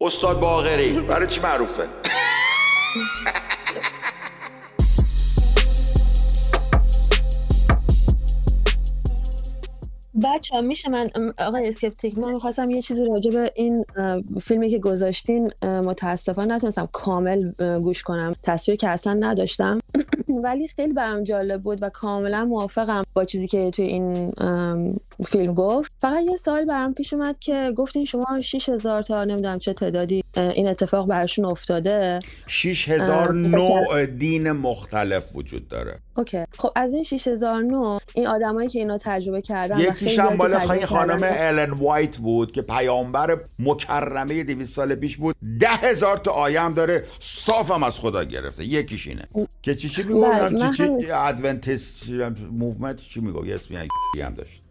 استاد باغری برای چی معروفه؟ بچه میشه من آقای اسکپتیک من می‌خواستم یه چیزی راجع به این فیلمی که گذاشتین متاسفانه نتونستم کامل گوش کنم. تصویر که اصلا نداشتم. ولی خیلی برام جالب بود و کاملا موافقم با چیزی که توی این فیلم گفت. فقط یه سال برام پیش اومد که گفتین شما 6000 تا نمی‌دونم چه تعدادی این اتفاق براشون افتاده. 6000 نوع دین مختلف وجود داره. اوکی. خب از این 6000 نوع این آدمایی که اینا تجربه کردن یکیش هم بالا خیلی خانم الن وایت بود که پیامبر مکرمه 200 سال پیش بود. ده هزار تا آیه هم داره. صافم از خدا گرفته. یکیش اینه. که چی چی می‌گفتن چی چی ادونتیست movement چی می‌گفت؟ اسمی هم داشت.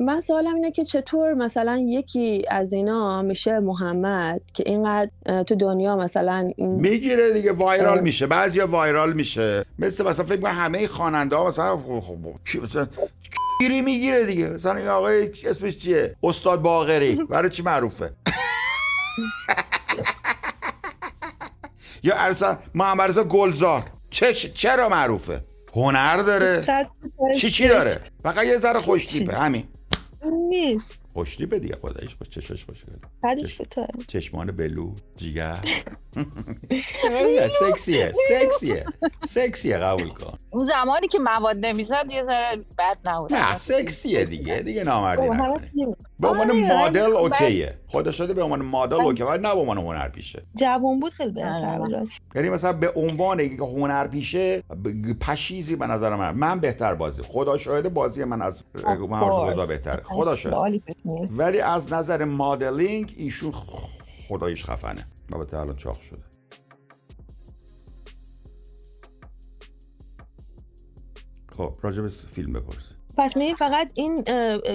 من سوالم اینه که چطور مثلا یکی از اینا میشه محمد که اینقدر تو دنیا مثلا می‌گیره دیگه وایرال میشه. بعضیا وایرال میشه. مثل مثلا فکر کنم همه خواننده ها مثلا گیری می‌گیره دیگه. مثلا این آقای اسمش چیه؟ استاد باغری برای چی معروفه؟ یا اصلا محمد گلزار. چرا معروفه؟ هنر داره؟ چی چی داره؟ فقط یه ذره خوشتیپه همین. نیست. خوشتیپه دیگه خدایش خوش چشش خوش بعدش چشمان بلو جیگر. سکسیه سکسیه سکسیه قبول کن. اون زمانی که مواد نمی‌زد یه ذره بد نبود. نه سکسیه دیگه دیگه نامردی به عنوان مدل اوکیه خدا شده به عنوان مدل اوکی ولی نه به عنوان هنر پیشه. جوان بود خیلی بهتر بود یعنی مثلا به عنوان که هنر پیشه پشیزی به نظر من. من بهتر بازی. خدا شاهده بازی من از من بهتره. خدا شاهده ولی از نظر مدلینگ ایشون خدایش خفنه. البته الان چاق شده. خب راجب فیلم بپرس. پس می فقط این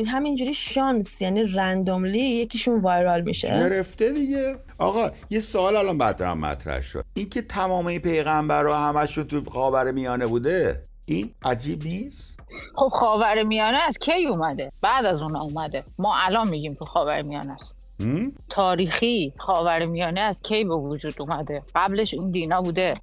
همینجوری شانس یعنی رندوملی یکیشون وایرال میشه. گرفته دیگه. آقا یه سوال الان بعد مطرح شد. این که تمام پیغمبر رو همشون تو خاور میانه بوده این عجیب نیست؟ خب خاور میانه از کی اومده؟ بعد از اون اومده. ما الان میگیم تو خاور میانه است تاریخی خاور میانه از کی به وجود اومده؟ قبلش این دینا بوده.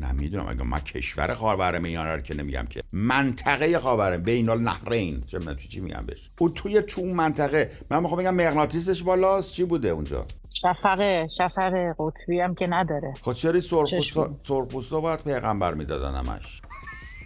نمی‌دونم. اگه من کشور خاور میانه رو که نمیگم که منطقه خاور بین النهرین. چه من چی میگم بهش؟ او توی تو اون منطقه. من می‌خوام بگم مغناطیسش بالاست. چی بوده اونجا؟ شفقه شفقه قطبی هم که نداره. خب چرا سرخپوستا باید پیغمبر می‌دادن همش؟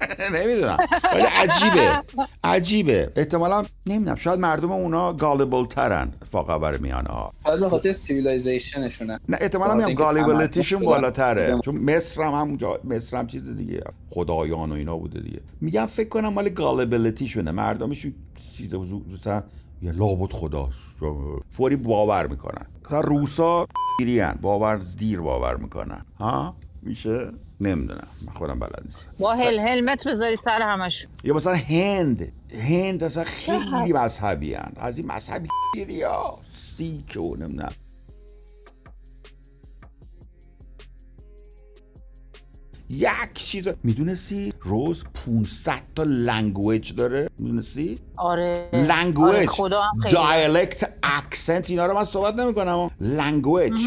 نمی‌دونم. ولی عجیبه. عجیبه. احتمالا نمی‌دونم. شاید مردم اونا گالبل ترن فاقا بر میانه ها شاید به خاطر سیویلایزیشنشونه نه احتمالا میگم گالبلیتیشون بالاتره. چون مصر هم همونجا مصر هم چیز دیگه. خدایان و اینا بوده دیگه. میگم فکر کنم مال گالبلیتیشونه مردمشون چیز مثلا یه لابد خداست. فوری باور می‌کنن. مثلا روسا باور دیر باور می‌کنن. ها؟ میشه؟ نمی‌دونم. من خودم بلد نیستم. با هل هلمت بذاری سر همش. یا مثلا هند. هند اصلا خیلی مذهبی هن. از این مذهبی ها. سیک و نمی‌دونم. یک چیز. می‌دونستی روز 500 تا لنگویج داره؟ می‌دونستی؟ آره. language. dialect accent اینا رو من صحبت نمی‌کنم. language.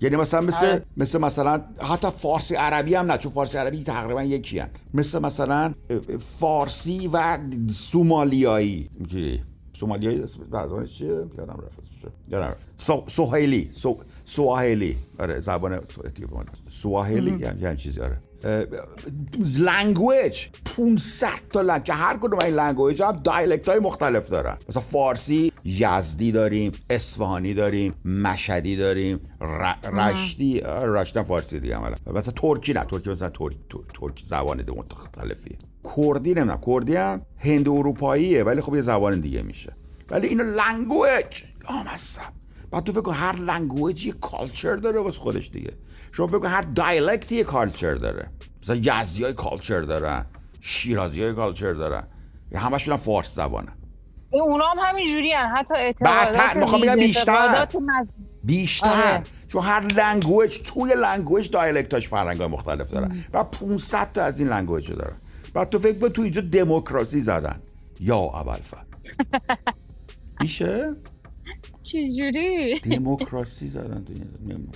یعنی مثلا مثل آره. مثل مثلا حتی فارسی عربی هم نه چون فارسی عربی تقریبا یکی هن. مثل مثلا فارسی و سومالیایی. اینجوری. سومالیایی زبان چیه؟ یادم رفت یادم سوهیلی سواحیلی آره زبان سواحیلی یعنی چیزی آره language 500 تا lang که هر کدوم این language هم dialect های مختلف دارن مثلا فارسی یزدی داریم اصفهانی داریم مشهدی داریم رشتی رشتی فارسی دیگه عملا مثلا ترکی نه ترکی مثلا ترکی زبان دو مختلفیه کردی نمی‌دونم کردی هم هند اروپاییه ولی خب یه زبان دیگه میشه ولی اینو language آمستم بعد تو فکر کن هر language یه culture داره واسه خودش دیگه. شما فکر کن هر dialect یه culture داره. مثلا یزدی های culture دارن شیرازی های culture دارن همشون هم فارس زبانه اونا هم همین جوری هن. حتی اعتقادات بگم بیشتر. بیشتر. آره. چون هر language توی language dialect اش فرهنگ مختلف دارن. و 500 تا از این language دارن. بعد تو فکر تو اینجا دموکراسی زدن. یا اول میشه؟ yaptı jüri? Demokrasi zaten dünyada memnun.